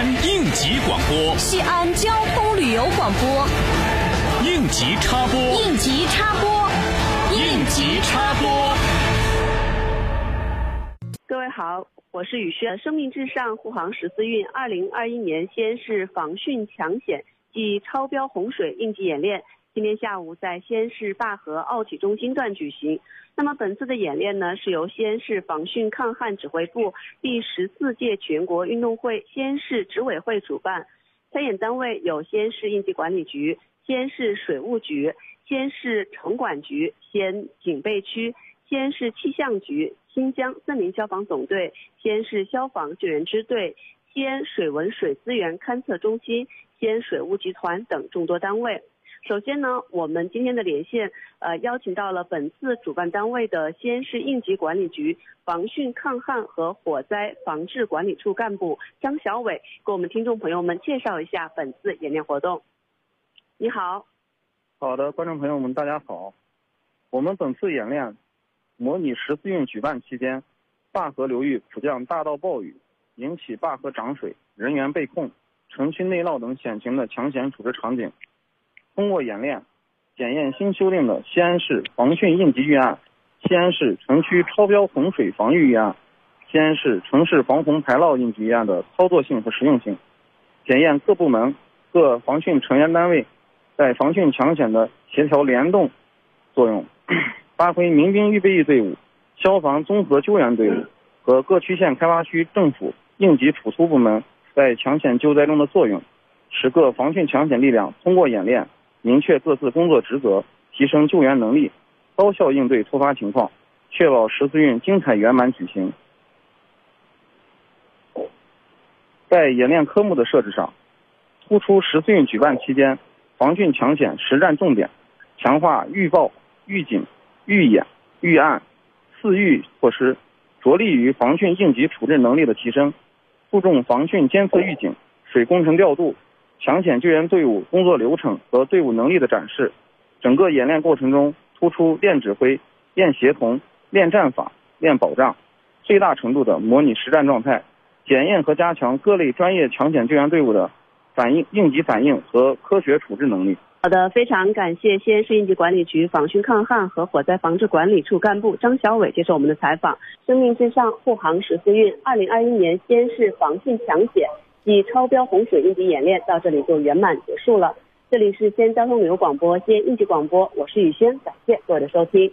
安应急广播，西安交通旅游广播，应急插播，应急插播，应急插播。各位好，我是雨轩。生命至上，护航十四运。二零二一年西安市防汛抢险暨超标洪水应急演练，今天下午在西安市灞河奥体中心段举行。那么本次的演练呢，是由西安市防汛抗旱指挥部第十四届全国运动会西安市执委会主办，参演单位有西安市应急管理局、西安市水务局、西安市城管局、西安警备区、西安市气象局、新疆森林消防总队、西安市消防救援支队、西安水文水资源勘测中心、西安水务集团等众多单位。首先呢，我们今天的连线，呃，邀请到了本次主办单位的西安市应急管理局防汛抗旱和火灾防治管理处干部张小伟，给我们听众朋友们介绍一下本次演练活动。你好，好的，观众朋友们，大家好。我们本次演练模拟十四运举办期间，灞河流域普降大到暴雨，引起灞河涨水、人员被困、城区内涝等险情的抢险处置场景。通过演练，检验新修订的《西安市防汛应急预案》、《西安市城区超标洪水防御预案》、《西安市城市防洪排涝应急预案》的操作性和实用性，检验各部门、各防汛成员单位在防汛抢险的协调联动作用，发挥民兵预备役队伍、消防综合救援队伍和各区县开发区政府应急处突部门在抢险救灾中的作用，使各防汛抢险力量通过演练。明确各自工作职责，提升救援能力，高效应对突发情况，确保十四运精彩圆满举行。在演练科目的设置上，突出十四运举办期间防汛抢险实战重点，强化预报、预警、预演、预案四预措施，着力于防汛应急处置能力的提升，注重防汛监测预警、水工程调度。抢险救援队伍工作流程和队伍能力的展示，整个演练过程中突出练指挥、练协同、练战法、练保障，最大程度的模拟实战状态，检验和加强各类专业抢险救援队伍的反应、应急反应和科学处置能力。好的，非常感谢西安市应急管理局防汛抗旱和火灾防治管理处干部张小伟接受我们的采访。生命至上，护航十四运，二零二一年西安市防汛抢险。及超标洪水应急演练到这里就圆满结束了。这里是西安交通旅游广播，西安应急广播，我是雨轩，感谢各位的收听。